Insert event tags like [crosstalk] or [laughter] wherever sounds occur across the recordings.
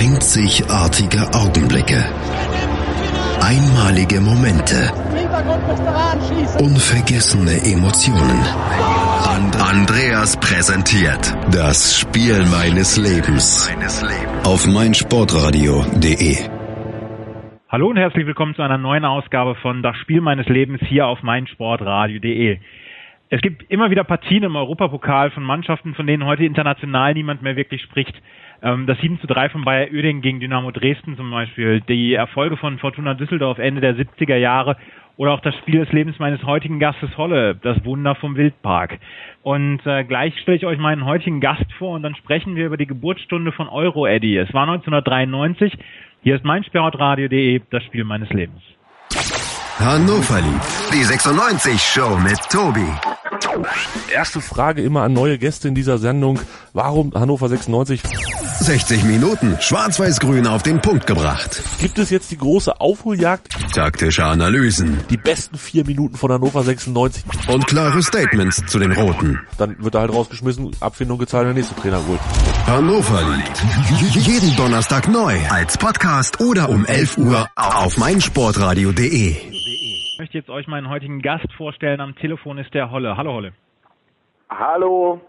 Einzigartige Augenblicke. Einmalige Momente. Unvergessene Emotionen. And Andreas präsentiert das Spiel meines Lebens auf meinsportradio.de. Hallo und herzlich willkommen zu einer neuen Ausgabe von Das Spiel meines Lebens hier auf meinsportradio.de. Es gibt immer wieder Partien im Europapokal von Mannschaften, von denen heute international niemand mehr wirklich spricht. Ähm, das 7 zu 3 von Bayer Oeding gegen Dynamo Dresden zum Beispiel, die Erfolge von Fortuna Düsseldorf Ende der 70er Jahre oder auch das Spiel des Lebens meines heutigen Gastes Holle, das Wunder vom Wildpark. Und äh, gleich stelle ich euch meinen heutigen Gast vor und dann sprechen wir über die Geburtsstunde von Euro Eddy. Es war 1993. Hier ist mein Sportradio.de, das Spiel meines Lebens. Hannover liebt die 96 Show mit Tobi. Erste Frage immer an neue Gäste in dieser Sendung. Warum Hannover 96? 60 Minuten schwarz-weiß-grün auf den Punkt gebracht. Gibt es jetzt die große Aufholjagd? Taktische Analysen Die besten vier Minuten von Hannover 96. und klare Statements zu den Roten. Dann wird er halt rausgeschmissen, Abfindung gezahlt, der nächste Trainer holt. Hannover liebt jeden Donnerstag neu als Podcast oder um 11 Uhr auf meinsportradio.de. Ich möchte jetzt euch meinen heutigen Gast vorstellen. Am Telefon ist der Holle. Hallo Holle. Hallo.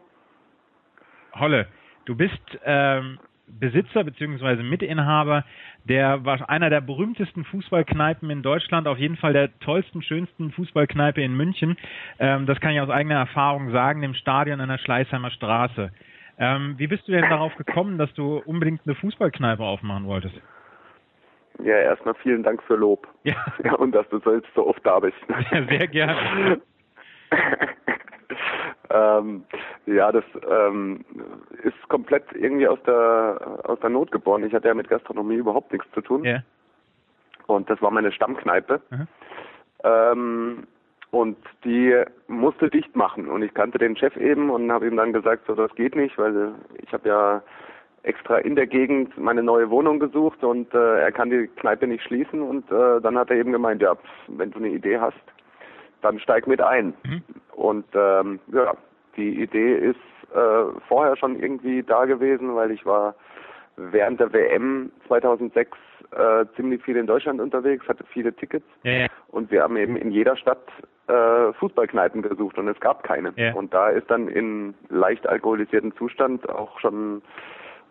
Holle, du bist ähm, Besitzer bzw. Mitinhaber der war einer der berühmtesten Fußballkneipen in Deutschland, auf jeden Fall der tollsten, schönsten Fußballkneipe in München. Ähm, das kann ich aus eigener Erfahrung sagen, im Stadion an der Schleißheimer Straße. Ähm, wie bist du denn darauf gekommen, dass du unbedingt eine Fußballkneipe aufmachen wolltest? Ja, erstmal vielen Dank für Lob. Ja, [laughs] Ja, und dass du selbst so oft da bist. sehr, sehr gerne. [laughs] ähm, ja, das ähm, ist komplett irgendwie aus der aus der Not geboren. Ich hatte ja mit Gastronomie überhaupt nichts zu tun. Ja. Und das war meine Stammkneipe. Mhm. Ähm, und die musste dicht machen. Und ich kannte den Chef eben und habe ihm dann gesagt, so das geht nicht, weil ich habe ja extra in der Gegend meine neue Wohnung gesucht und äh, er kann die Kneipe nicht schließen. Und äh, dann hat er eben gemeint, ja, wenn du eine Idee hast, dann steig mit ein. Mhm. Und ähm, ja, die Idee ist äh, vorher schon irgendwie da gewesen, weil ich war während der WM 2006 äh, ziemlich viel in Deutschland unterwegs, hatte viele Tickets Ja, ja. und wir haben eben in jeder Stadt äh, Fußballkneipen gesucht und es gab keine. Ja. Und da ist dann in leicht alkoholisierten Zustand auch schon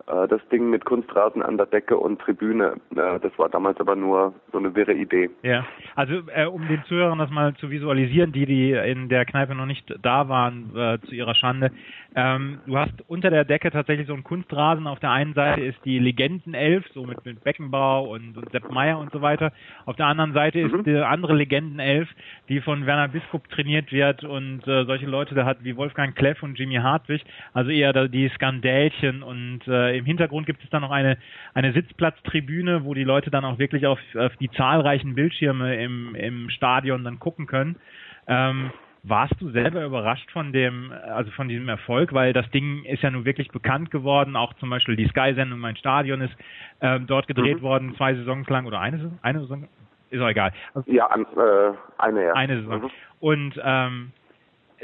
das Ding mit Kunstrasen an der Decke und Tribüne. Äh, das war damals aber nur so eine wirre Idee. Ja, also äh, um den Zuhörern das mal zu visualisieren, die die in der Kneipe noch nicht da waren, äh, zu ihrer Schande. Ähm, du hast unter der Decke tatsächlich so einen Kunstrasen. Auf der einen Seite ist die Legendenelf, so mit, mit Beckenbauer und, und Sepp Meier und so weiter. Auf der anderen Seite ist Mhm. die andere Legendenelf, die von Werner Biskup trainiert wird und äh, solche Leute da hat wie Wolfgang Kleff und Jimmy Hartwig, also eher da die Skandälchen und äh, im Hintergrund gibt es dann noch eine eine Sitzplatztribüne, wo die Leute dann auch wirklich auf, auf die zahlreichen Bildschirme im, im Stadion dann gucken können. Ähm, warst du selber überrascht von dem, also von diesem Erfolg, weil das Ding ist ja nun wirklich bekannt geworden, auch zum Beispiel die Sky-Sendung Mein Stadion ist ähm, dort gedreht Mhm. worden, zwei Saisons lang oder eine Saison, eine Saison, ist auch egal. Also Ja, an, äh, eine ja. eine Saison. Mhm. Und ähm,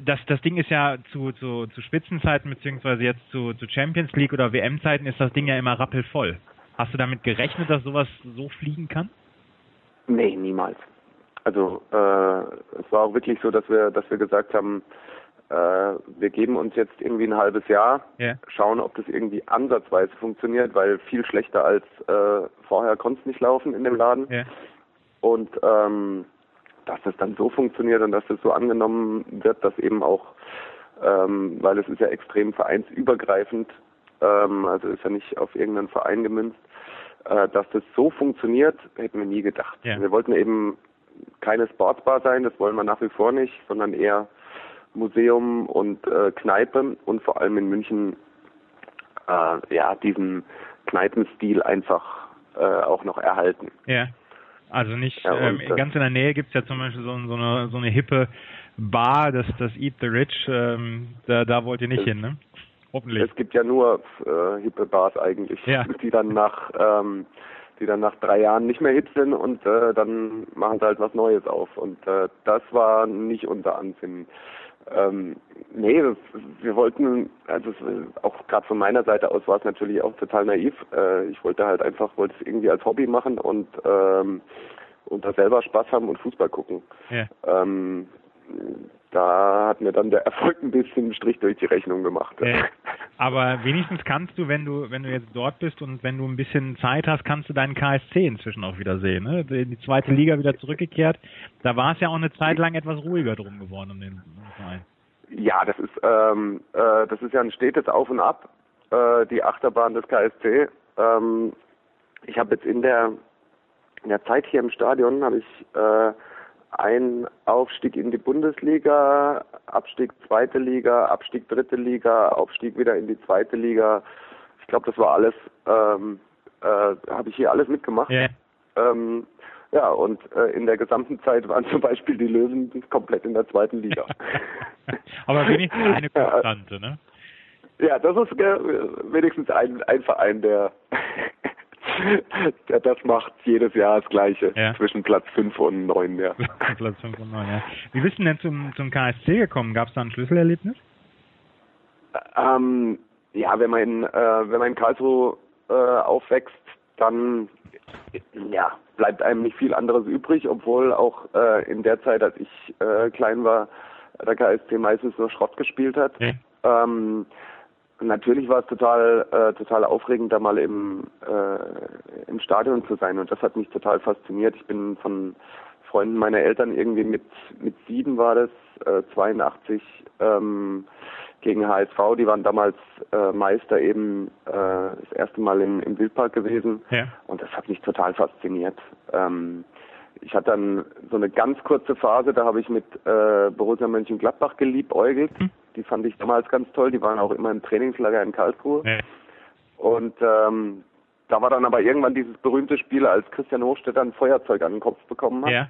das, das Ding ist ja zu, zu, zu Spitzenzeiten beziehungsweise jetzt zu, zu Champions League oder WM-Zeiten ist das Ding ja immer rappelvoll. Hast du damit gerechnet, dass sowas so fliegen kann? Nee, niemals. Also äh, es war auch wirklich so, dass wir, dass wir gesagt haben, äh, wir geben uns jetzt irgendwie ein halbes Jahr, Ja. schauen, ob das irgendwie ansatzweise funktioniert, weil viel schlechter als äh, vorher konnte es nicht laufen in dem Laden. Ja. Und ähm, dass das dann so funktioniert und dass das so angenommen wird, dass eben auch, ähm, weil es ist ja extrem vereinsübergreifend, ähm, also ist ja nicht auf irgendeinen Verein gemünzt, äh, dass das so funktioniert, hätten wir nie gedacht. Ja. Wir wollten eben keine Sportsbar sein, das wollen wir nach wie vor nicht, sondern eher Museum und äh, Kneipe und vor allem in München äh, ja diesen Kneipenstil einfach äh, auch noch erhalten. Ja. Also nicht, Ja, ähm, äh, ganz in der Nähe gibt's ja zum Beispiel so, so, eine, so eine hippe Bar, das, das Eat the Rich, ähm, da, da wollt ihr nicht Es- hin, ne? Hoffentlich. Es gibt ja nur äh, hippe Bars eigentlich, Ja. [laughs] die dann nach ähm, die dann nach drei Jahren nicht mehr hip sind und äh, dann machen sie halt was Neues auf. Und äh, das war nicht unser Ansinnen. Ähm, nee, das, wir wollten, also es, auch gerade von meiner Seite aus war es natürlich auch total naiv. Äh, ich wollte halt einfach, wollte es irgendwie als Hobby machen und ähm, und da selber Spaß haben und Fußball gucken. Ja. Ähm, da hat mir dann der Erfolg ein bisschen einen Strich durch die Rechnung gemacht. Äh, aber wenigstens kannst du, wenn du, wenn du jetzt dort bist und wenn du ein bisschen Zeit hast, kannst du deinen KSC inzwischen auch wieder sehen. Ne? In die zweite Liga wieder zurückgekehrt. Da war es ja auch eine Zeit lang etwas ruhiger drum geworden um den Verein. Ja, das ist ähm, äh, das ist ja ein stetes Auf und Ab, äh, die Achterbahn des KSC. Ähm, ich habe jetzt in der in der Zeit hier im Stadion habe ich äh, ein Aufstieg in die Bundesliga, Abstieg zweite Liga, Abstieg dritte Liga, Aufstieg wieder in die zweite Liga. Ich glaube, das war alles, ähm, äh, habe ich hier alles mitgemacht. Ja. Ähm, ja, und äh, in der gesamten Zeit waren zum Beispiel die Löwen komplett in der zweiten Liga. [laughs] Aber wenigstens eine Konstante, ne? Ja, das ist äh, wenigstens ein, ein Verein, der das macht jedes Jahr das Gleiche. Ja. Zwischen Platz 5 und 9, ja. [laughs] Platz 5 und 9, ja. Wie bist du denn zum, zum KSC gekommen? Gab es da ein Schlüsselerlebnis? Ähm, ja, wenn man in, äh, wenn man in Karlsruhe äh, aufwächst, dann ja, bleibt einem nicht viel anderes übrig, obwohl auch äh, in der Zeit, als ich äh, klein war, der KSC meistens nur Schrott gespielt hat. Ja. Ähm, natürlich war es total, äh, total aufregend, da mal im, äh, im Stadion zu sein und das hat mich total fasziniert. Ich bin von Freunden meiner Eltern irgendwie mit, mit sieben war das, äh, 82, ähm, gegen HSV, die waren damals äh, Meister eben äh, das erste Mal im, im Wildpark gewesen Ja. und das hat mich total fasziniert. Ähm, ich hatte dann so eine ganz kurze Phase, da habe ich mit äh, Borussia Mönchengladbach geliebäugelt. Hm. Die fand ich damals ganz toll. Die waren auch immer im Trainingslager in Karlsruhe. Ja. Und ähm, da war dann aber irgendwann dieses berühmte Spiel, als Christian Hochstetter ein Feuerzeug an den Kopf bekommen hat. ja.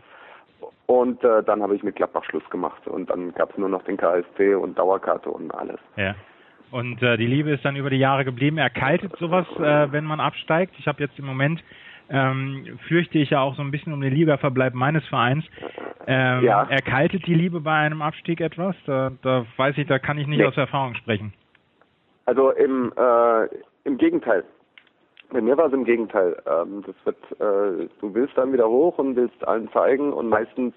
Und äh, dann habe ich mit Gladbach Schluss gemacht. Und dann gab es nur noch den KSC und Dauerkarte und alles. Ja. Und äh, die Liebe ist dann über die Jahre geblieben. Erkaltet sowas, äh, wenn man absteigt? Ich habe jetzt im Moment ähm, fürchte ich ja auch so ein bisschen um den Ligaverbleib meines Vereins. Ähm, Ja. Erkaltet die Liebe bei einem Abstieg etwas? Da, da weiß ich, da kann ich nicht Nee. aus Erfahrung sprechen. Also im, äh, im Gegenteil. Bei mir war es im Gegenteil. Ähm, das wird, äh, du willst dann wieder hoch und willst allen zeigen und meistens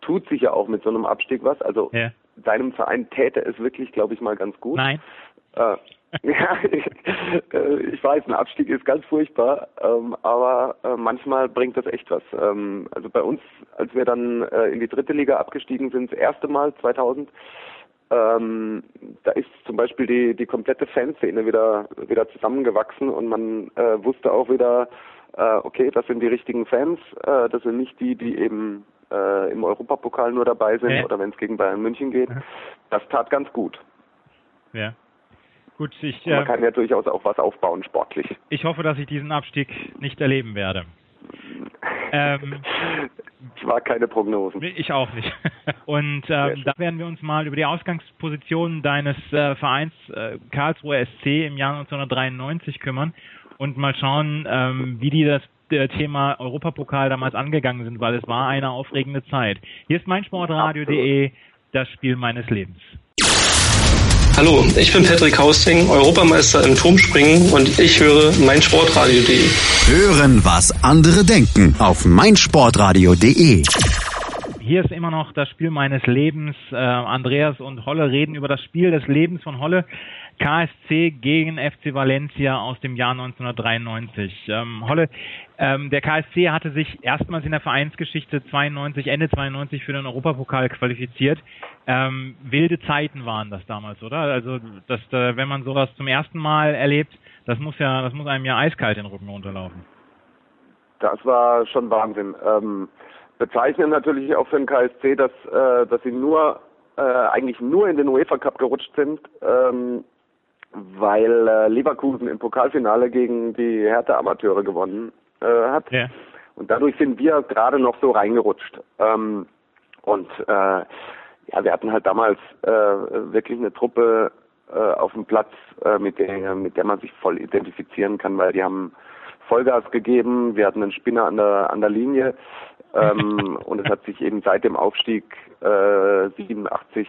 tut sich ja auch mit so einem Abstieg was. Also Ja. deinem Verein täte es wirklich, glaube ich, mal ganz gut. Nein. Äh, [laughs] ja, ich, äh, ich weiß, ein Abstieg ist ganz furchtbar, ähm, aber äh, manchmal bringt das echt was. Ähm, also bei uns, als wir dann äh, in die dritte Liga abgestiegen sind, das erste Mal 2000, ähm, da ist zum Beispiel die, die komplette Fanszene wieder, wieder zusammengewachsen und man äh, wusste auch wieder, äh, okay, das sind die richtigen Fans, äh, das sind nicht die, die eben äh, im Europapokal nur dabei sind Ja. oder wenn es gegen Bayern München geht. Das tat ganz gut. Ja. Gut, ich, Man äh, kann ja durchaus auch was aufbauen sportlich. ich hoffe, dass ich diesen Abstieg nicht erleben werde. Ähm, [laughs] war keine Prognosen. Ich auch nicht. [laughs] Und ähm, da werden wir uns mal über die Ausgangsposition deines äh, Vereins äh, Karlsruhe SC im Jahr 1993 kümmern und mal schauen, ähm, wie die das äh, Thema Europapokal damals angegangen sind, weil es war eine aufregende Zeit. Hier ist meinsportradio.de, das Spiel meines Lebens. Hallo, ich bin Patrick Hausting, Europameister im Turmspringen und ich höre meinsportradio.de. Hören, was andere denken auf meinsportradio.de. Hier ist immer noch das Spiel meines Lebens. Äh, Andreas und Holle reden über das Spiel des Lebens von Holle. KSC gegen FC Valencia aus dem Jahr 1993. Ähm, Holle, ähm, der KSC hatte sich erstmals in der Vereinsgeschichte 92, Ende 92 für den Europapokal qualifiziert. Ähm, wilde Zeiten waren das damals, oder? Also, dass, äh, wenn man sowas zum ersten Mal erlebt, das muss ja, das muss einem ja eiskalt den Rücken runterlaufen. Das war schon Wahnsinn. Ähm, bezeichnen natürlich auch für den KSC, dass, äh, dass sie nur äh, eigentlich nur in den UEFA Cup gerutscht sind, ähm, weil äh, Leverkusen im Pokalfinale gegen die Hertha Amateure gewonnen äh, hat. Ja. Und dadurch sind wir gerade noch so reingerutscht. Ähm, und äh, ja, wir hatten halt damals äh, wirklich eine Truppe äh, auf dem Platz, äh, mit der mit der man sich voll identifizieren kann, weil die haben Vollgas gegeben. Wir hatten einen Spinner an der an der Linie ähm, und es hat sich eben seit dem Aufstieg äh, 87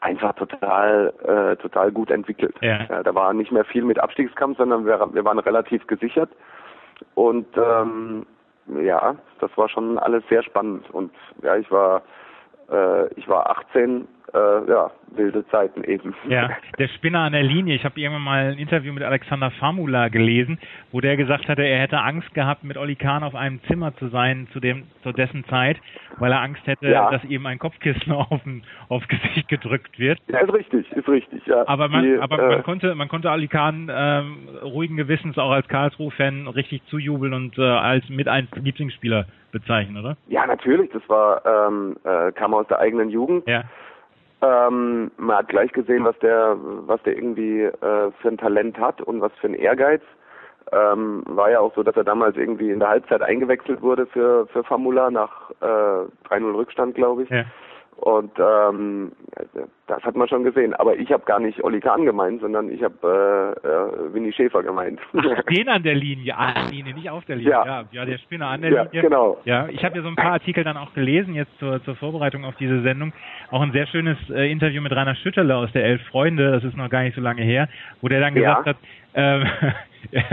einfach total, äh, total gut entwickelt. Ja. Ja, da war nicht mehr viel mit Abstiegskampf, sondern wir, wir waren relativ gesichert. Und ähm, ja, das war schon alles sehr spannend. Und ja, ich war äh, ich war 18, äh, ja, wilde Zeiten eben. Ja, [laughs] der Spinner an der Linie. Ich habe irgendwann mal ein Interview mit Alexander Famula gelesen, wo der gesagt hatte, er hätte Angst gehabt, mit Olli Kahn auf einem Zimmer zu sein zu dem zu dessen Zeit, weil er Angst hätte, Ja. dass ihm ein Kopfkissen [laughs] auf aufs Gesicht gedrückt wird. Ja, ist richtig, ist richtig, ja. Aber man, Die, aber äh, man konnte, man konnte Ali Kahn ähm, ruhigen Gewissens auch als Karlsruhe-Fan richtig zujubeln und äh, als mit einem Lieblingsspieler bezeichnen, oder? Ja, natürlich, das war, ähm, äh, kam aus der eigenen Jugend. Ja, Ähm, man hat gleich gesehen, was der, was der irgendwie äh, für ein Talent hat und was für ein Ehrgeiz. Ähm, war ja auch so, dass er damals irgendwie in der Halbzeit eingewechselt wurde für, für Famula nach äh, 3-0 Rückstand, glaube ich. ja. Und ähm, das hat man schon gesehen. Aber ich habe gar nicht Olli Kahn gemeint, sondern ich habe äh, äh, Winnie Schäfer gemeint. Ach, den [laughs] an der Linie, an der Linie, nicht auf der Linie. Ja. Ja, ja der Spinner an der ja, Linie. genau. Ja, ich habe ja so ein paar Artikel dann auch gelesen jetzt zur, zur Vorbereitung auf diese Sendung. Auch ein sehr schönes äh, Interview mit Rainer Schütterle aus der Elf Freunde, das ist noch gar nicht so lange her, wo der dann Ja. gesagt hat, ähm,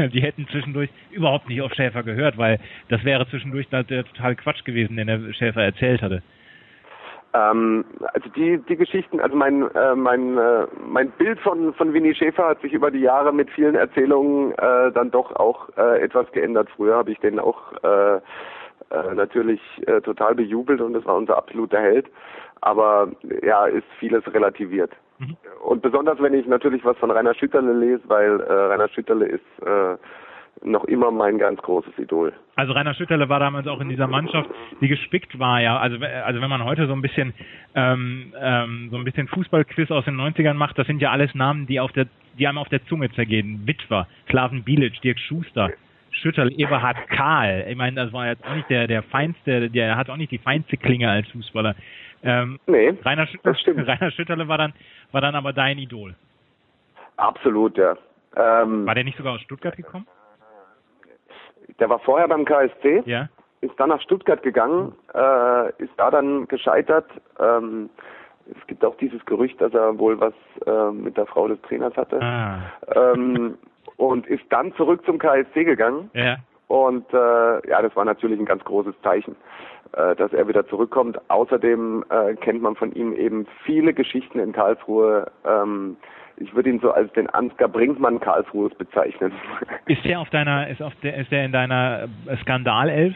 [laughs] die hätten zwischendurch überhaupt nicht auf Schäfer gehört, weil das wäre zwischendurch total Quatsch gewesen, den der Schäfer erzählt hatte. Ähm, also die die Geschichten, also mein äh, mein äh, mein Bild von von Winnie Schäfer hat sich über die Jahre mit vielen Erzählungen äh, dann doch auch äh, etwas geändert. Früher habe ich den auch äh, äh, natürlich äh, total bejubelt und das war unser absoluter Held. Aber ja, ist vieles relativiert. Mhm. Und besonders wenn ich natürlich was von Rainer Schütterle lese, weil äh, Rainer Schütterle ist äh, noch immer mein ganz großes Idol. Also Rainer Schütterle war damals auch in dieser Mannschaft, die gespickt war, ja. Also, also wenn man heute so ein bisschen ähm, ähm, so ein bisschen Fußballquiz aus den 90ern macht, das sind ja alles Namen, die auf der, die einem auf der Zunge zergehen. Witwer, Slaven Bilic, Dirk Schuster, Schütterle, Eberhard Kahl. Ich meine, das war jetzt auch nicht der, der feinste, der hat auch nicht die feinste Klinge als Fußballer. Ähm, Nee, Rainer, Schütterle, stimmt. [laughs] Rainer Schütterle war dann, war dann aber dein Idol. Absolut, ja. Ähm, War der nicht sogar aus Stuttgart gekommen? Der war vorher beim KSC. Ja. ist dann nach Stuttgart gegangen, äh, ist da dann gescheitert. Ähm, es gibt auch dieses Gerücht, dass er wohl was äh, mit der Frau des Trainers hatte. Ah. Ähm, und ist dann zurück zum KSC gegangen. Ja. Und äh, ja, das war natürlich ein ganz großes Zeichen, äh, dass er wieder zurückkommt. Außerdem äh, kennt man von ihm eben viele Geschichten in Karlsruhe. Ähm, ich würde ihn so als den Ansgar Brinkmann Karlsruhes bezeichnen. [laughs] Ist der auf deiner, ist auf der, ist der in deiner äh, Skandalelf,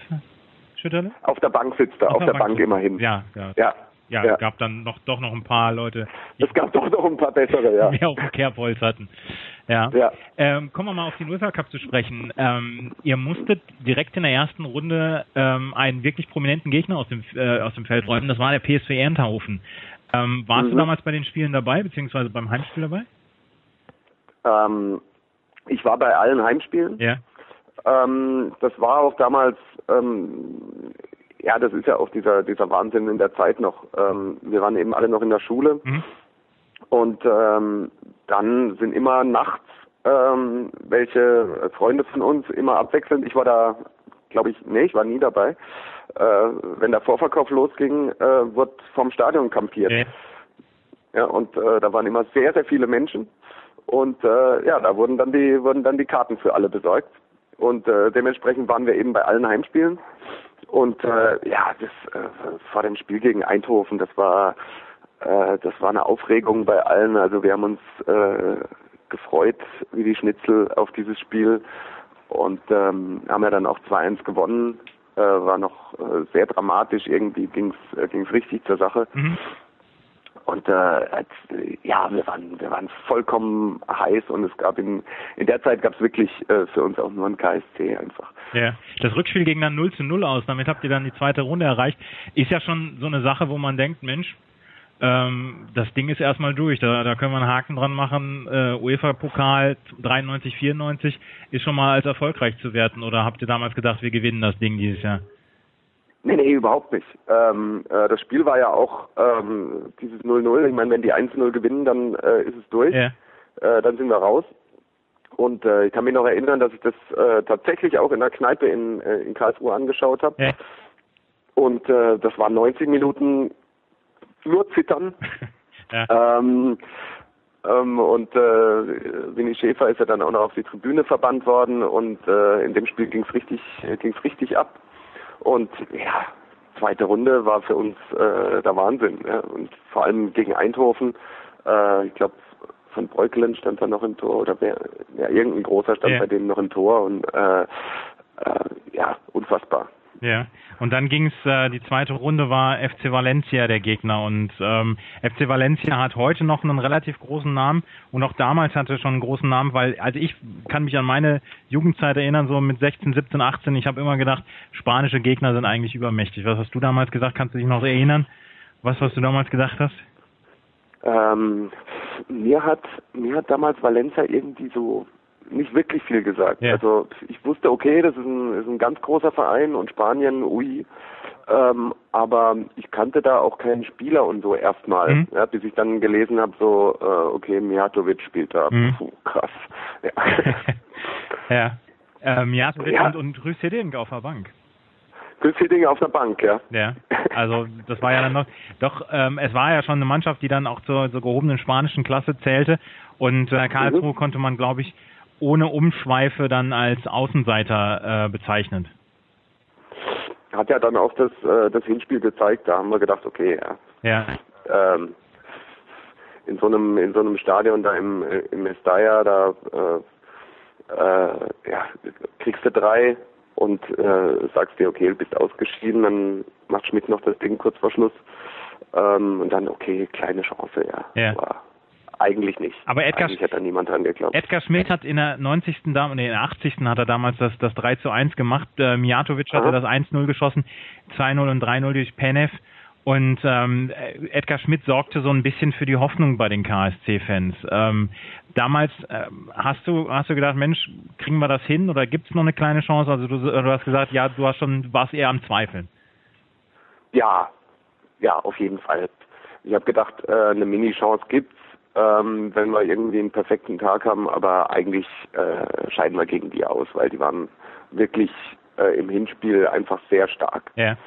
Schütterle? auf der Bank sitzt er, auf, der Bank, immerhin. Ja, ja. ja. Ja, ja. gab dann noch doch noch ein paar Leute, die Es gab doch noch ein paar bessere, ja. mehr auf dem Kerbholz hatten. Ja. Ja. Ähm, kommen wir mal auf den UEFA Cup zu sprechen. Ähm, ihr musstet direkt in der ersten Runde ähm, einen wirklich prominenten Gegner aus dem äh, aus dem Feld räumen. Das war der PSV Ernthaufen. Ähm, warst du Mhm. damals bei den Spielen dabei, beziehungsweise beim Heimspiel dabei? Ähm, ich war bei allen Heimspielen. Ja. Ähm, das war auch damals, ähm, ja, das ist ja auch dieser, dieser Wahnsinn in der Zeit noch. Ähm, wir waren eben alle noch in der Schule Mhm. und ähm, dann sind immer nachts ähm, welche Freunde von uns immer abwechselnd. Ich war da, glaube ich, nee, ich war nie dabei. Äh, wenn der Vorverkauf losging, äh, wird vom Stadion kampiert. Ja. Ja, und äh, da waren immer sehr, sehr viele Menschen. Und äh, ja, da wurden dann die wurden dann die Karten für alle besorgt. Und äh, dementsprechend waren wir eben bei allen Heimspielen. Und äh, ja, das äh, vor dem Spiel gegen Eindhoven, das war äh, das war eine Aufregung bei allen. Also wir haben uns äh, gefreut wie die Schnitzel auf dieses Spiel und ähm, haben ja dann auch 2-1 gewonnen. Äh, war noch äh, sehr dramatisch. Irgendwie ging's äh, ging's richtig zur Sache. Mhm. Und äh, äh, ja, wir waren, wir waren vollkommen heiß und es gab in, in der Zeit gab es wirklich äh, für uns auch nur ein KSC einfach. Ja, das Rückspiel ging dann 0 zu 0 aus. Damit habt ihr dann die zweite Runde erreicht. Ist ja schon so eine Sache, wo man denkt, Mensch, ähm, das Ding ist erstmal durch. Da, da können wir einen Haken dran machen. Äh, UEFA-Pokal 93, 94 ist schon mal als erfolgreich zu werten. Oder habt ihr damals gedacht, wir gewinnen das Ding dieses Jahr? Nee, nee, überhaupt nicht. Ähm, äh, das Spiel war ja auch ähm, dieses 0-0. Ich meine, wenn die 1-0 gewinnen, dann äh, ist es durch. Ja. Äh, dann sind wir raus. Und äh, ich kann mich noch erinnern, dass ich das äh, tatsächlich auch in der Kneipe in, in Karlsruhe angeschaut habe. Ja. Und äh, das waren 90 Minuten nur zittern. [laughs] Ja. Ähm, ähm, und äh, Winnie Schäfer ist ja dann auch noch auf die Tribüne verbannt worden und äh, in dem Spiel ging es richtig, ging's richtig ab. Und ja, zweite Runde war für uns äh, der Wahnsinn. Ja. Und vor allem gegen Eindhoven, äh, ich glaube, von Breukelen stand da noch im Tor oder wer, ja, irgendein großer stand ja. bei denen noch im Tor und äh, äh, ja, unfassbar. Ja, und dann ging es, äh, die zweite Runde war FC Valencia der Gegner und ähm, FC Valencia hat heute noch einen relativ großen Namen und auch damals hatte schon einen großen Namen, weil, also ich kann mich an meine Jugendzeit erinnern, so mit 16, 17, 18, ich habe immer gedacht, spanische Gegner sind eigentlich übermächtig. Was hast du damals gesagt? Kannst du dich noch erinnern? Was, was du damals gedacht hast? Ähm, mir hat mir hat damals Valencia irgendwie so nicht wirklich viel gesagt. Ja. Also ich wusste, okay, das ist ein, ist ein ganz großer Verein und Spanien, ui. Ähm, aber ich kannte da auch keinen Spieler und so erstmal, mhm. ja, bis ich dann gelesen habe, so, äh, okay, Mijatovic spielt da. Mhm. Puh, krass. Ja. [laughs] ja. Äh, Mijatovic ja. und, und Rüß auf der Bank. Rüß auf der Bank, ja. Ja, also das war ja dann noch, doch, ähm, es war ja schon eine Mannschaft, die dann auch zur, zur gehobenen spanischen Klasse zählte und äh, Karlsruhe mhm. konnte man, glaube ich, ohne Umschweife dann als Außenseiter äh, bezeichnet. Hat ja dann auch das, äh, das Hinspiel gezeigt, da haben wir gedacht, okay, ja. ja. Ähm, in so einem in so einem Stadion da im im Mestalla, da äh, äh, ja, kriegst du drei und äh, sagst dir, okay, du bist ausgeschieden, dann macht Schmidt noch das Ding kurz vor Schluss ähm, und dann, okay, kleine Chance, ja. ja. Aber eigentlich nicht. Aber Edgar, Eigentlich hat da niemand dran geglaubt. Edgar Schmidt hat in der 90. Da, nee, in der 80. hat er damals das, das 3 zu 1 gemacht. Äh, Mijatovic hatte das 1-0 geschossen, 2-0 und 3-0 durch Penev. Und ähm, Edgar Schmidt sorgte so ein bisschen für die Hoffnung bei den KSC-Fans. Ähm, damals äh, hast du hast du gedacht, Mensch, kriegen wir das hin oder gibt es noch eine kleine Chance? Also du, du, hast gesagt, ja, du hast schon, du warst eher am Zweifeln. Ja, ja, auf jeden Fall. Ich habe gedacht, äh, eine Mini-Chance gibt's ähm, wenn wir irgendwie einen perfekten Tag haben, aber eigentlich äh, scheiden wir gegen die aus, weil die waren wirklich äh, im Hinspiel einfach sehr stark. Ja.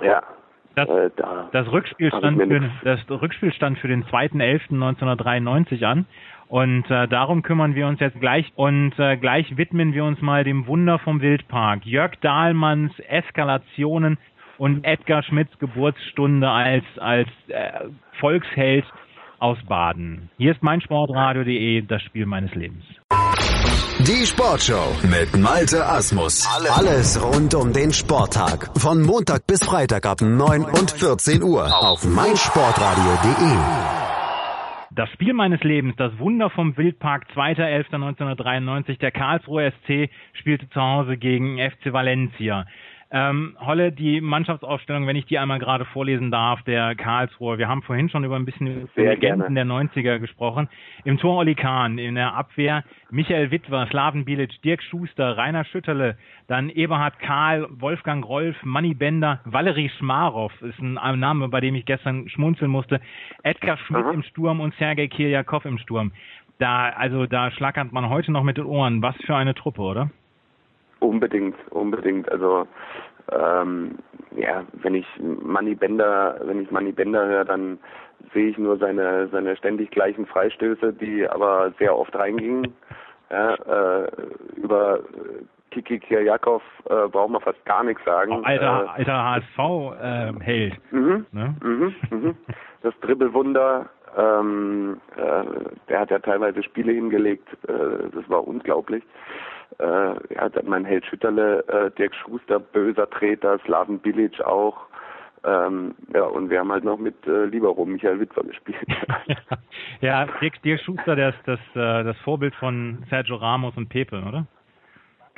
Ja. Das, äh, da das, Rückspiel stand für, das Rückspiel stand für den 2.11.1993 an. Und äh, darum kümmern wir uns jetzt gleich und äh, gleich widmen wir uns mal dem Wunder vom Wildpark. Jörg Dahlmanns Eskalationen und Edgar Schmidts Geburtsstunde als als äh, Volksheld aus Baden. Hier ist meinsportradio.de, das Spiel meines Lebens. Die Sportshow mit Malte Asmus. Alles rund um den Sporttag. Von Montag bis Freitag ab 9 und 14 Uhr auf meinsportradio.de. Das Spiel meines Lebens, das Wunder vom Wildpark, 2.11.1993. Der Karlsruher SC spielte zu Hause gegen FC Valencia. Ähm, Holle, die Mannschaftsaufstellung, wenn ich die einmal gerade vorlesen darf, der Karlsruhe. Wir haben vorhin schon über ein bisschen über die Legenden der 90er gesprochen. Im Tor Oli Kahn, in der Abwehr Michael Wittwer, Slaven Bilic, Dirk Schuster, Rainer Schütterle, dann Eberhard Karl, Wolfgang Rolf, Manny Bender, Valerie Schmarow ist ein Name, bei dem ich gestern schmunzeln musste, Edgar Schmidt Aha. im Sturm und Sergei Kirjakov im Sturm. Da, also da schlackert man heute noch mit den Ohren. Was für eine Truppe, oder? Unbedingt, unbedingt. Also ähm, ja, wenn ich Manny Bender, wenn ich Manny Bender höre, dann sehe ich nur seine seine ständig gleichen Freistöße, die aber sehr oft reingingen. Ja, äh, über Kiki Kirjakov äh, braucht man fast gar nichts sagen. Oh, alter, äh, alter HSV-Held. Äh, mhm, ne? mhm, mhm. Das Dribbelwunder, ähm, äh, der hat ja teilweise Spiele hingelegt, äh, das war unglaublich äh, ja, mein Held Schütterle, äh, Dirk Schuster, böser Treter, Slaven Bilic auch. Ähm, ja, und wir haben halt noch mit äh, Libero Michael Witwer gespielt. [laughs] [laughs] ja, Dirk, Dirk Schuster, der ist das, äh, das Vorbild von Sergio Ramos und Pepe, oder?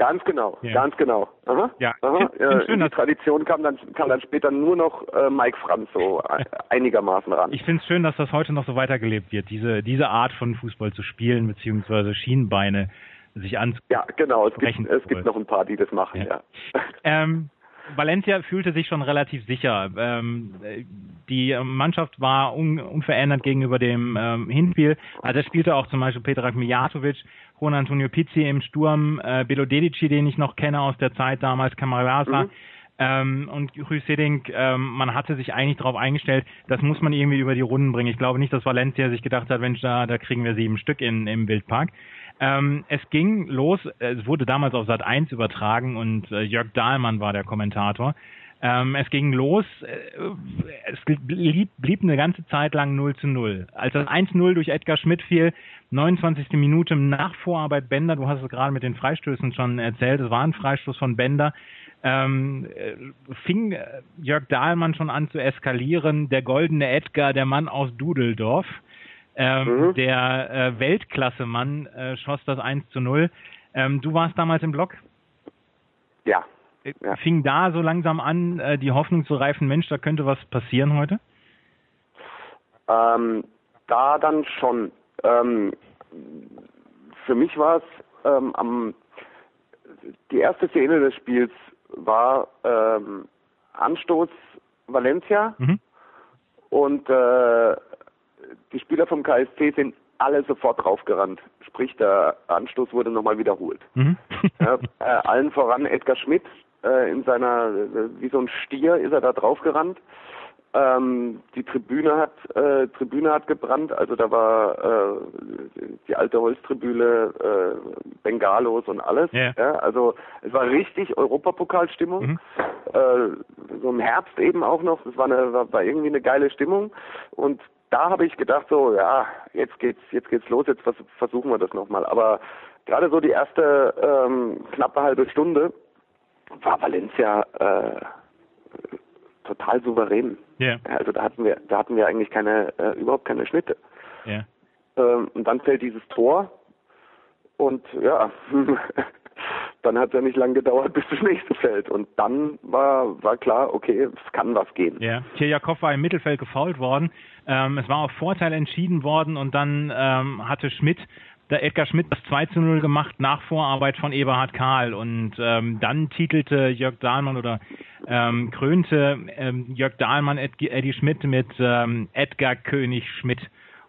Ganz genau, ja. ganz genau. Aha, ja, aha. Find, find die Tradition kam dann, kam dann später nur noch äh, Mike Franz so [laughs] einigermaßen ran. Ich finde es schön, dass das heute noch so weitergelebt wird, diese, diese Art von Fußball zu spielen, beziehungsweise Schienenbeine sich an. Ja, genau. Es gibt, es gibt noch ein paar, die das machen, ja. ja. [laughs] Ähm, Valencia fühlte sich schon relativ sicher. Ähm, die Mannschaft war un unverändert gegenüber dem ähm, Hinspiel. Also spielte auch zum Beispiel Petrak Mijatovic, Juan Antonio Pizzi im Sturm, äh, Belo Dedici, den ich noch kenne aus der Zeit damals, Camarasa. Mhm. Ähm, und Rüseding, ähm, man hatte sich eigentlich darauf eingestellt, das muss man irgendwie über die Runden bringen. Ich glaube nicht, dass Valencia sich gedacht hat, Mensch, da, da kriegen wir sieben Stück in, im Wildpark. Ähm, es ging los, es wurde damals auf Sat 1 übertragen und äh, Jörg Dahlmann war der Kommentator. Ähm, es ging los, äh, es blieb, blieb eine ganze Zeit lang 0 zu 0. Als das 1-0 durch Edgar Schmidt fiel, 29. Minute nach Vorarbeit Bender, du hast es gerade mit den Freistößen schon erzählt, es war ein Freistoß von Bender, ähm, äh, fing äh, Jörg Dahlmann schon an zu eskalieren, der goldene Edgar, der Mann aus Dudeldorf, ähm, mhm. der äh, Weltklasse-Mann äh, schoss das 1 zu 0. Ähm, du warst damals im Block? Ja. Äh, ja. Fing da so langsam an, äh, die Hoffnung zu reifen, Mensch, da könnte was passieren heute? Ähm, da dann schon. Ähm, für mich war es ähm, am die erste Szene des Spiels war ähm, Anstoß Valencia mhm. und äh, die Spieler vom KSC sind alle sofort draufgerannt. Sprich, der Anstoß wurde nochmal wiederholt. Mhm. ja, äh, allen voran Edgar Schmidt äh, in seiner, äh, wie so ein Stier ist er da draufgerannt. Ähm, die Tribüne hat äh, Tribüne hat gebrannt, also da war äh, die alte Holztribüne, äh, Bengalos und alles. Yeah. Ja, also es war richtig Europapokalstimmung. Mhm. So im Herbst eben auch noch. Das war, eine, war, war irgendwie eine geile Stimmung. Und da habe ich gedacht so, ja, jetzt geht's, jetzt geht's los, jetzt vers versuchen wir das nochmal. Aber gerade so die erste ähm, knappe halbe Stunde war Valencia äh, total souverän. Yeah. Also da hatten wir, da hatten wir eigentlich keine, äh, überhaupt keine Schnitte. Yeah. Ähm, und dann fällt dieses Tor und ja, [laughs] dann hat es ja nicht lange gedauert, [laughs] bis das nächste fällt. Und dann war, war klar, okay, es kann was gehen. Ja, Kirjakov war im Mittelfeld gefault worden. Ähm, es war auf Vorteil entschieden worden und dann ähm, hatte Schmidt der Edgar Schmidt das 2 zu 0 gemacht nach Vorarbeit von Eberhard Karl und ähm, dann titelte Jörg Dahlmann oder ähm, krönte ähm, Jörg Dahlmann Ed Eddie Schmidt mit ähm, Edgar König Schmidt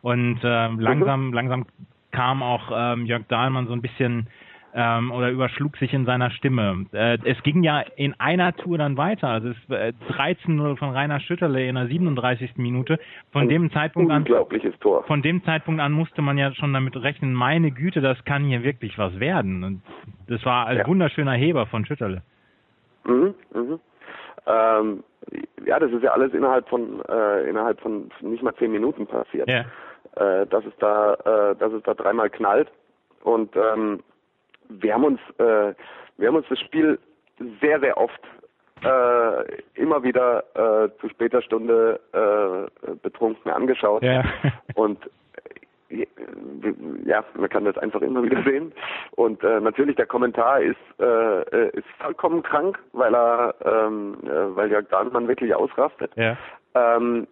und ähm, langsam mhm. langsam kam auch Jörg Dahlmann so ein bisschen ähm, oder überschlug sich in seiner Stimme. Äh, es ging ja in einer Tour dann weiter. Also es äh, 13-0 von Rainer Schütterle in der 37. Minute. Von Ein dem Zeitpunkt an Tor. Von dem Zeitpunkt an musste man ja schon damit rechnen, meine Güte, das kann hier wirklich was werden. Und das war ein ja. wunderschöner Heber von Schütterle. Mhm, mhm. Ähm, ja, das ist ja alles innerhalb von äh, innerhalb von nicht mal zehn Minuten passiert. Ja. Äh, dass es da, äh, dass es da dreimal knallt und ähm, wir haben uns, äh, wir haben uns das Spiel sehr, sehr oft äh, immer wieder äh, zu später Stunde äh, betrunken angeschaut. Ja. [laughs] Und äh, ja, man kann das einfach immer wieder sehen. Und äh, natürlich der Kommentar ist äh, ist vollkommen krank, weil er ähm, äh, weil Jörg Dahnmann wirklich ausrastet. Ja. Ähm,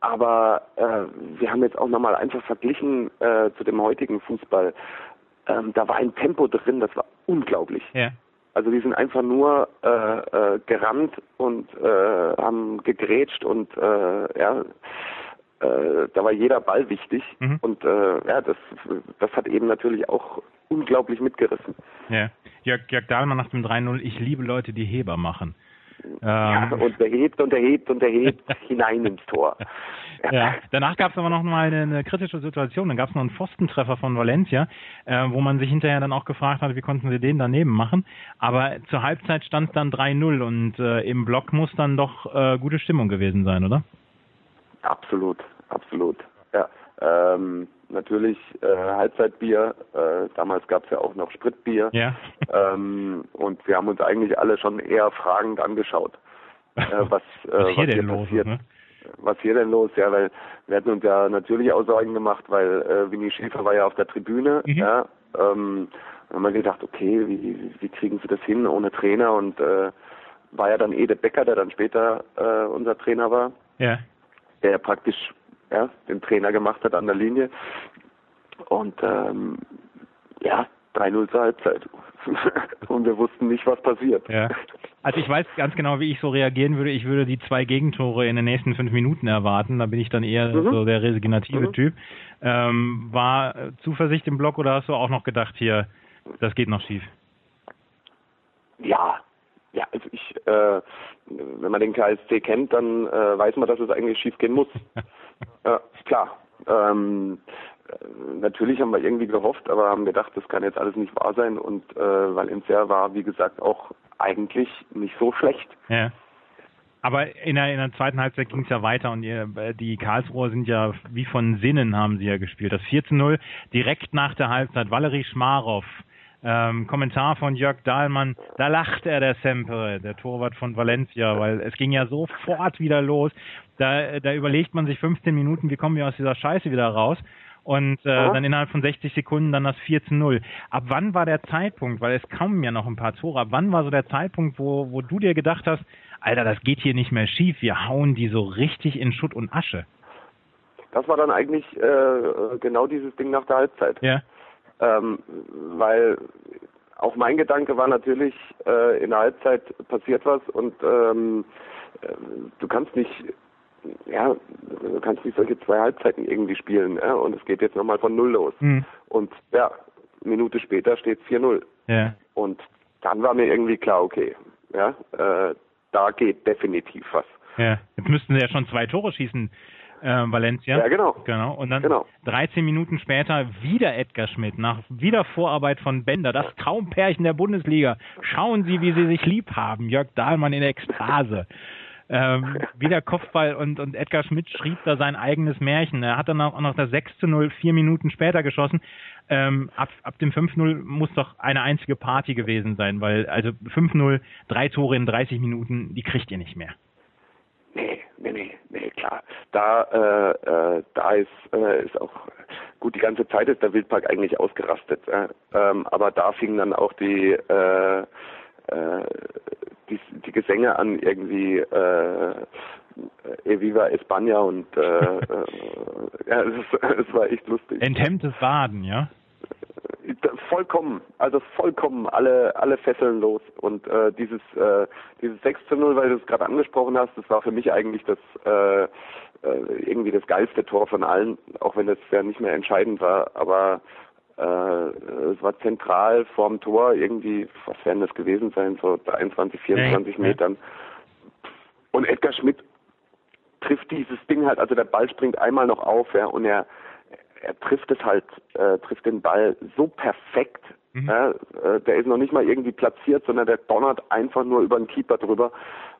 aber äh, wir haben jetzt auch nochmal einfach verglichen äh, zu dem heutigen Fußball ähm, da war ein Tempo drin, das war unglaublich. Ja. Also die sind einfach nur äh, äh, gerannt und äh, haben gegrätscht und äh, ja, äh, da war jeder Ball wichtig mhm. und äh, ja, das, das hat eben natürlich auch unglaublich mitgerissen. Ja, Jörg, Jörg Dahlmann nach dem 3-0, ich liebe Leute, die Heber machen. Ja, ähm. und er hebt und er hebt und er hebt [laughs] hinein ins Tor. Ja, [laughs] danach gab es aber noch mal eine, eine, kritische Situation. Dann gab es noch einen Pfostentreffer von Valencia, äh, wo man sich hinterher dann auch gefragt hat, wie konnten sie den daneben machen. Aber zur Halbzeit stand es dann 3-0 und äh, im Block muss dann doch äh, gute Stimmung gewesen sein, oder? Absolut, absolut. Ähm, natürlich äh, Halbzeitbier. Äh, damals gab es ja auch noch Spritbier. Ja. Ähm, und wir haben uns eigentlich alle schon eher fragend angeschaut, äh, [laughs] was, äh, was, hier, was hier passiert. Ist, ne? Was hier denn los? Ja, weil wir hatten uns ja natürlich auch Sorgen gemacht, weil äh, Winnie Schäfer war ja auf der Tribüne. Mhm. Ja, ähm, haben wir gedacht, okay, wie, wie kriegen sie das hin ohne Trainer? Und äh, war ja dann Ede Becker, der dann später äh, unser Trainer war. Ja. Der praktisch ja, den Trainer gemacht hat an der Linie. Und ähm, ja, 3-0 zur Halbzeit. [laughs] und wir wussten nicht, was passiert. Ja. Also ich weiß ganz genau, wie ich so reagieren würde. Ich würde die zwei Gegentore in den nächsten fünf Minuten erwarten. Da bin ich dann eher mhm. so der resignative mhm. Typ. Ähm, war Zuversicht im Block oder hast du auch noch gedacht, hier, das geht noch schief? Ja, Ja, also ich, äh, wenn man den KSC kennt, dann äh, weiß man, dass es eigentlich schief gehen muss. [laughs] ja, klar. Ähm, äh, natürlich haben wir irgendwie gehofft, aber haben gedacht, das kann jetzt alles nicht wahr sein und äh, Valencia war, wie gesagt, auch eigentlich nicht so schlecht. Ja. Aber in der, in der zweiten Halbzeit ging es ja weiter und ihr, die Karlsruher sind ja wie von Sinnen haben sie ja gespielt. Das 4 zu 0 direkt nach der Halbzeit. Valerie Schmarow, ähm, Kommentar von Jörg Dahlmann, da lacht er der Sempre, der Torwart von Valencia, weil es ging ja sofort wieder los. Da, da überlegt man sich 15 Minuten, wie kommen wir aus dieser Scheiße wieder raus? und äh, dann innerhalb von 60 Sekunden dann das 4 zu 0. Ab wann war der Zeitpunkt, weil es kamen ja noch ein paar Tore, ab wann war so der Zeitpunkt, wo, wo du dir gedacht hast, Alter, das geht hier nicht mehr schief, wir hauen die so richtig in Schutt und Asche? Das war dann eigentlich äh, genau dieses Ding nach der Halbzeit. Ja. Ähm, weil auch mein Gedanke war natürlich, äh, in der Halbzeit passiert was und ähm, äh, du kannst nicht ja, du kannst nicht solche zwei Halbzeiten irgendwie spielen, ja, und es geht jetzt nochmal von Null los. Mhm. Und ja, Minute später steht 4-0. Ja. Und dann war mir irgendwie klar, okay, ja, äh, da geht definitiv was. Ja, jetzt müssten sie ja schon zwei Tore schießen, äh, Valencia. Ja, genau. Genau. Und dann Genau. 13 Minuten später wieder Edgar Schmidt, nach wieder Vorarbeit von Bender, das Traumpärchen der Bundesliga. Schauen Sie, wie sie sich lieb haben. Jörg Dahlmann in Ekstase. Ähm, wieder Kopfball und, und Edgar Schmidt schrieb da sein eigenes Märchen. Er hat dann auch noch das 6 zu 0 vier Minuten später geschossen. Ähm, ab, ab dem 5-0 muss doch eine einzige Party gewesen sein, weil also 5-0, drei Tore in 30 Minuten, die kriegt ihr nicht mehr. Nee, nee, nee, nee, klar. Da, äh, äh, da ist, äh, ist auch gut, die ganze Zeit ist der Wildpark eigentlich ausgerastet. Äh, ähm, aber da fingen dann auch die, äh, äh, die, die Gesänge an irgendwie äh, Eviva España und äh, äh, [laughs] ja, es, war echt lustig. Enthemmtes Waden, ja? Vollkommen, also vollkommen alle alle Fesseln los und äh, dieses äh, dieses 6 zu 0, weil du es gerade angesprochen hast, das war für mich eigentlich das äh, äh, irgendwie das geilste Tor von allen, auch wenn das ja nicht mehr entscheidend war, aber äh, es war zentral vorm Tor irgendwie, was werden das gewesen sein, so 23, 24 Ja, ja. Metern. Und Edgar Schmidt trifft dieses Ding halt, also der Ball springt einmal noch auf, ja, und er er trifft es halt, äh, trifft den Ball so perfekt. Mhm. Äh, der ist noch nicht mal irgendwie platziert, sondern der donnert einfach nur über den Keeper drüber.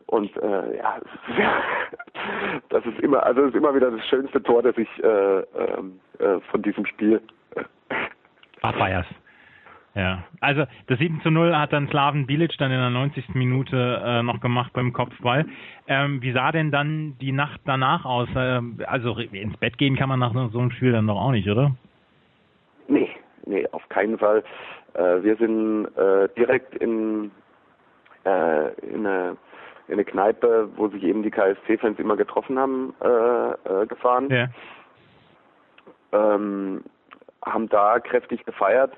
Und äh, ja, [laughs] das ist immer, also das ist immer wieder das schönste Tor, das ich äh, ähm, äh, von diesem Spiel. äh, Abfeierst. Ja, also das 7 zu 0 hat dann Slaven Bilic dann in der 90. Minute äh, noch gemacht beim Kopfball. Ähm, wie sah denn dann die Nacht danach aus? Ähm, also ins Bett gehen kann man nach so einem Spiel dann doch auch nicht, oder? Nee, nee, auf keinen Fall. Äh, wir sind äh, direkt in, äh, in, eine, in eine Kneipe, wo sich eben die KSC-Fans immer getroffen haben, äh, äh, gefahren. Ja. ähm, haben da kräftig gefeiert,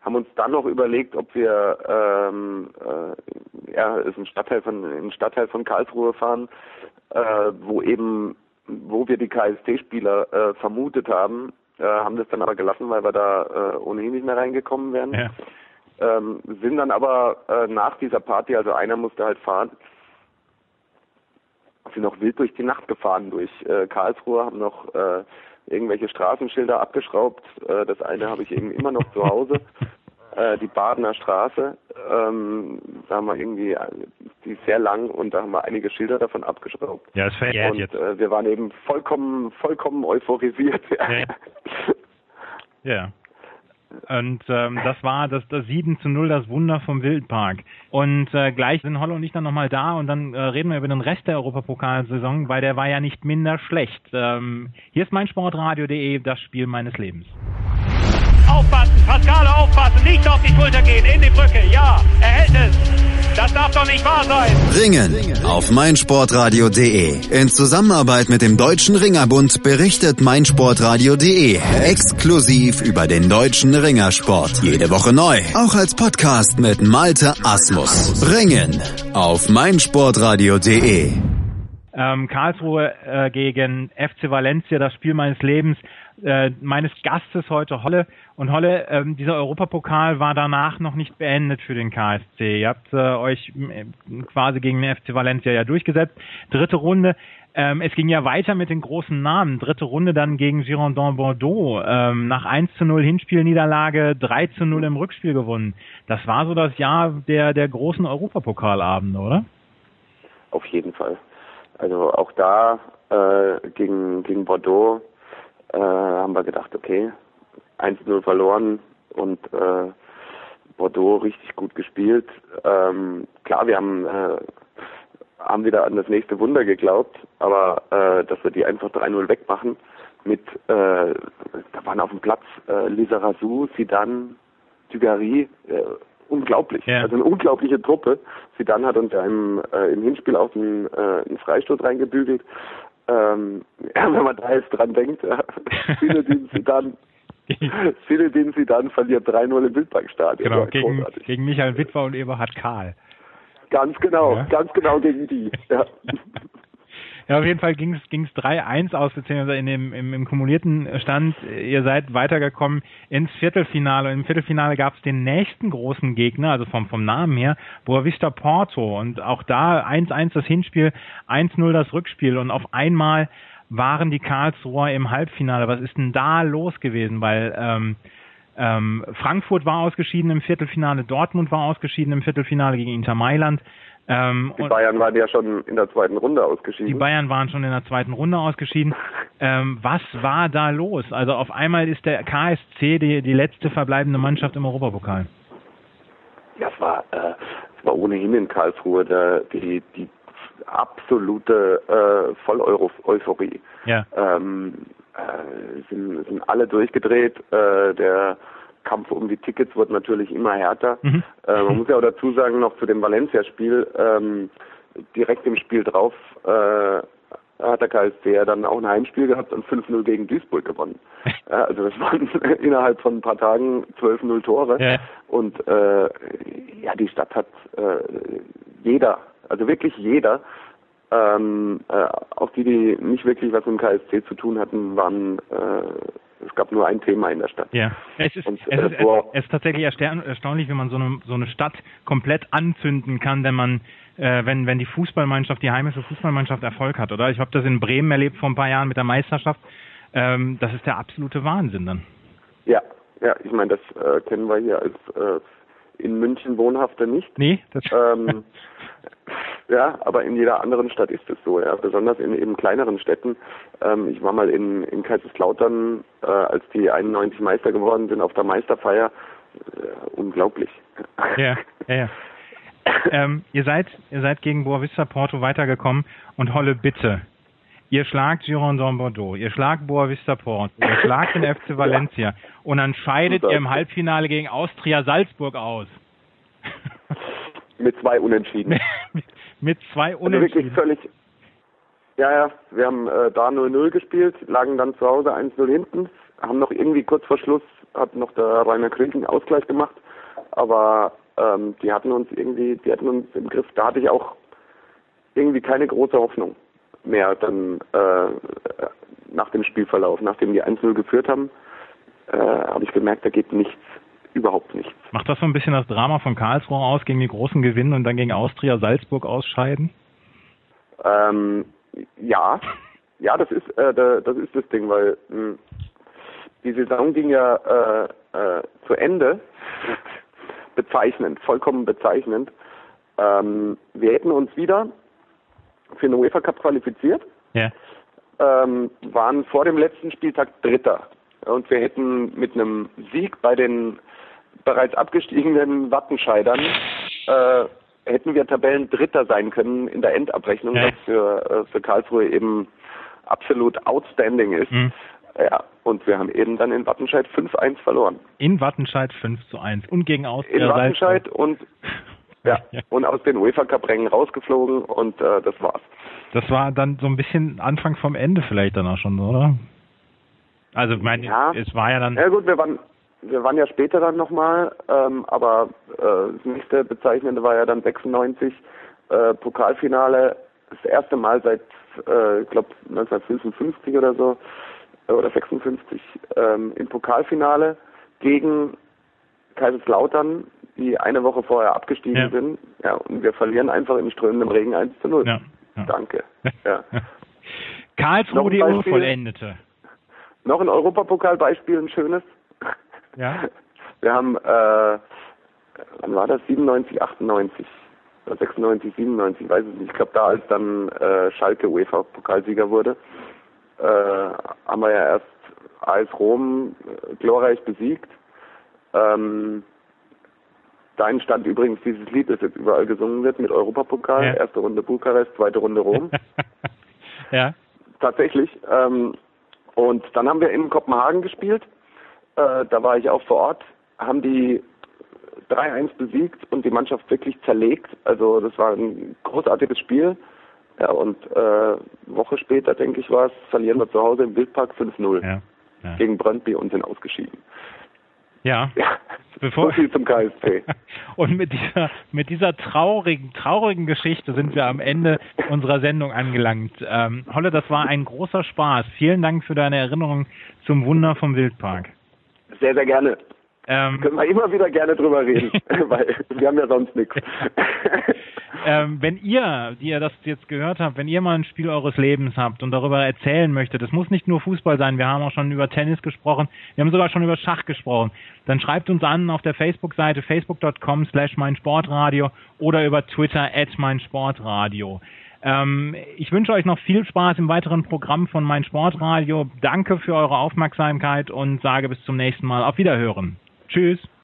haben uns dann noch überlegt, ob wir ähm, äh, ja, ist ein Stadtteil von in den Stadtteil von Karlsruhe fahren, äh, wo eben wo wir die KST-Spieler äh, vermutet haben, äh, haben das dann aber gelassen, weil wir da äh, ohnehin nicht mehr reingekommen wären. Ja. Ähm, sind dann aber äh, nach dieser Party, also einer musste halt fahren, sind noch wild durch die Nacht gefahren durch äh, Karlsruhe, haben noch äh, irgendwelche Straßenschilder abgeschraubt. Äh, das eine habe ich eben immer noch zu Hause. Äh, die Badener Straße, ähm, da haben wir irgendwie, die ist sehr lang und da haben wir einige Schilder davon abgeschraubt. Ja, es verjährt und jetzt. äh, wir waren eben vollkommen, vollkommen euphorisiert. Ja. [laughs] Ja. Und ähm, das war das, das 7 zu 0, das Wunder vom Wildpark. Und äh, gleich sind Hollo und ich dann nochmal da und dann äh, reden wir über den Rest der Europapokalsaison, weil der war ja nicht minder schlecht. Ähm, hier ist mein Sportradio.de, das Spiel meines Lebens. Aufpassen, Pascale aufpassen, nicht auf die Schulter gehen, in die Brücke, ja, er hält es. Das darf doch nicht wahr sein. Ringen auf meinsportradio.de. In Zusammenarbeit mit dem Deutschen Ringerbund berichtet meinsportradio.de exklusiv über den deutschen Ringersport. Jede Woche neu. Auch als Podcast mit Malte Asmus. Ringen auf meinsportradio.de. Ähm, Karlsruhe äh, gegen FC Valencia, das Spiel meines Lebens. äh, meines Gastes heute, Holle. Und Holle, ähm, dieser Europapokal war danach noch nicht beendet für den KSC. Ihr habt äh, euch äh, quasi gegen den FC Valencia ja durchgesetzt. Dritte Runde. Ähm, es ging ja weiter mit den großen Namen. Dritte Runde dann gegen Girondin Bordeaux. Ähm, nach 1 zu 0 Hinspielniederlage, 3 zu 0 im Rückspiel gewonnen. Das war so das Jahr der, der großen Europapokalabende, oder? Auf jeden Fall. Also auch da äh, gegen, gegen Bordeaux äh, haben wir gedacht, okay, 1-0 verloren und äh, Bordeaux richtig gut gespielt. Ähm, klar, wir haben, äh, haben wieder an das nächste Wunder geglaubt, aber äh, dass wir die einfach 3-0 wegmachen mit, äh, da waren auf dem Platz äh, Lisa Razou, Sidan, Dugarry, äh, unglaublich. Ja. Also eine unglaubliche Truppe. Sidan hat uns ja im, äh, im Hinspiel auch einen, äh, einen Freistoß reingebügelt. Ähm, [laughs] ja, wenn man da jetzt dran denkt, ja, [laughs] Zinedine Sidan [laughs] Zinedine Sidan verliert 3-0 im Wildparkstadion. Genau, gegen, großartig. gegen Michael Witwer und Eberhard Karl. Ganz genau, Ja. ganz genau gegen die. Ja. Ja, auf jeden Fall ging es 3-1 aus, beziehungsweise in dem, im, im kumulierten Stand, ihr seid weitergekommen ins Viertelfinale. Im Viertelfinale gab es den nächsten großen Gegner, also vom, vom Namen her, Boavista Porto. Und auch da 1-1 das Hinspiel, 1-0 das Rückspiel. Und auf einmal waren die Karlsruher im Halbfinale. Was ist denn da los gewesen? Weil ähm, ähm, Frankfurt war ausgeschieden im Viertelfinale, Dortmund war ausgeschieden im Viertelfinale gegen Inter Mailand. Ähm, Die Bayern waren ja schon in der zweiten Runde die ausgeschieden. Bayern waren schon in der zweiten Runde ausgeschieden. [laughs] Ähm, was war da los? Also auf einmal ist der KSC die, die letzte verbleibende Mannschaft im Europapokal. Ja, es war, äh, es war ohnehin in Karlsruhe der, die, die absolute äh, Voll-Euphorie. Ja. Ähm, äh, sind, sind alle durchgedreht. Äh, der Kampf um die Tickets wird natürlich immer härter. Mhm. Äh, man muss ja auch dazu sagen, noch zu dem Valencia-Spiel, ähm, direkt im Spiel drauf äh, hat der KSC ja dann auch ein Heimspiel gehabt und 5-0 gegen Duisburg gewonnen. [laughs] Ja, also das waren [laughs] innerhalb von ein paar Tagen 12-0 Tore. Ja. Und äh, ja, die Stadt hat äh, jeder, also wirklich jeder, ähm, äh, auch die, die nicht wirklich was mit dem KSC zu tun hatten, waren, äh, es gab nur ein Thema in der Stadt. Ja, es ist, Und, es, äh, ist, es, boah. es ist tatsächlich erstaun- erstaunlich, wenn man so eine, so eine Stadt komplett anzünden kann, wenn man, äh, wenn, wenn die Fußballmannschaft, die heimische Fußballmannschaft Erfolg hat, oder? Ich habe das in Bremen erlebt vor ein paar Jahren mit der Meisterschaft. Ähm, das ist der absolute Wahnsinn dann. Ja, ja, ich meine, das äh, kennen wir hier als äh, in München Wohnhafte nicht. Nee, das, [laughs] Ähm, ja, aber in jeder anderen Stadt ist es so, ja. Besonders in eben kleineren Städten. Ähm, ich war mal in, in Kaiserslautern, äh, als die 91 Meister geworden sind, auf der Meisterfeier. Äh, unglaublich. Ja, ja, ja. [laughs] ähm, ihr seid, ihr seid gegen Boavista Porto weitergekommen und Holle bitte. Ihr schlagt Girondin Bordeaux, ihr schlagt Boavista Porto, ihr schlagt den FC Valencia und dann scheidet ihr im. Halbfinale gegen Austria Salzburg aus. Mit zwei Unentschieden. Mit zwei Also wirklich Unentschieden. völlig. Ja, ja, wir haben äh, da 0-0 gespielt, lagen dann zu Hause 1-0 hinten, haben noch irgendwie kurz vor Schluss, hat noch der Rainer Krieg einen Ausgleich gemacht, aber ähm, die hatten uns irgendwie, die hatten uns im Griff. Da hatte ich auch irgendwie keine große Hoffnung mehr dann äh, nach dem Spielverlauf, nachdem die 1-0 geführt haben, äh, habe ich gemerkt, da geht nichts, überhaupt nichts. Macht das so ein bisschen das Drama von Karlsruhe aus, gegen die großen gewinnen und dann gegen Austria Salzburg ausscheiden? Ähm, ja, ja, das ist äh, da- das ist das Ding, weil mh, die Saison ging ja äh, äh, zu Ende. [laughs] bezeichnend, vollkommen bezeichnend. Ähm, wir hätten uns wieder für den UEFA Cup qualifiziert, Ja. ähm, waren vor dem letzten Spieltag Dritter. Und wir hätten mit einem Sieg bei den bereits abgestiegenen Wattenscheidern äh, hätten wir Tabellendritter sein können in der Endabrechnung, Ja. was für, äh, für Karlsruhe eben absolut outstanding ist. Mhm. Ja, und wir haben eben dann in Wattenscheid 5-1 verloren. In Wattenscheid 5 zu 1 und gegen Austria In Wattenscheid Salzburg. und ja, Ja. [laughs] und aus den UEFA Cup Rängen rausgeflogen und äh, das war's. Das war dann so ein bisschen Anfang vom Ende vielleicht dann auch schon, oder? Also, ich meine, Ja. es war ja dann. Ja gut, wir waren wir waren ja später dann nochmal, ähm, aber äh, das nächste Bezeichnende war ja dann 96 äh, Pokalfinale, das erste Mal seit, äh, ich glaube 1955 oder so, oder 56 ähm, im Pokalfinale gegen Kaiserslautern, die eine Woche vorher abgestiegen Ja. sind. Ja, und wir verlieren einfach im strömenden Regen 1 zu 0. Ja. ja. Danke. [laughs] Ja. Karlsruhe die. Unvollendete. Noch ein Europapokalbeispiel, ein schönes. Ja. [laughs] Wir haben, äh, wann war das? 97, 98 oder 96, 97, ich weiß es nicht. Ich glaube, da als dann äh, Schalke UEFA-Pokalsieger wurde, äh, haben wir ja erst AS Rom äh, glorreich besiegt. Ähm, da entstand übrigens dieses Lied, das jetzt überall gesungen wird mit Europapokal. Ja. Erste Runde Bukarest, zweite Runde Rom. [laughs] ja. Tatsächlich. Ähm, und dann haben wir in Kopenhagen gespielt. Äh, da war ich auch vor Ort. Haben die 3-1 besiegt und die Mannschaft wirklich zerlegt. Also das war ein großartiges Spiel. Ja, und äh, Woche später, denke ich, war es, verlieren wir zu Hause im Wildpark 5-0 Ja. Ja. gegen Brøndby und sind ausgeschieden. Ja. Ja, Bevor- so viel zum KSC. [laughs] Und mit dieser, mit dieser traurigen, traurigen Geschichte sind wir am Ende unserer Sendung angelangt. Ähm, Holle, das war ein großer Spaß. Vielen Dank für deine Erinnerung zum Wunder vom Wildpark. Sehr, sehr gerne. Ähm, Können wir immer wieder gerne drüber reden, [laughs] [laughs] weil wir haben ja sonst nichts. [laughs] ähm, wenn ihr, die ihr das jetzt gehört habt, wenn ihr mal ein Spiel eures Lebens habt und darüber erzählen möchtet, es muss nicht nur Fußball sein, wir haben auch schon über Tennis gesprochen, wir haben sogar schon über Schach gesprochen, dann schreibt uns an auf der Facebook-Seite facebook.com slash meinsportradio oder über Twitter at meinsportradio. Ähm, ich wünsche euch noch viel Spaß im weiteren Programm von Mein Sportradio. Danke für eure Aufmerksamkeit und sage bis zum nächsten Mal. Auf Wiederhören. Tschüss.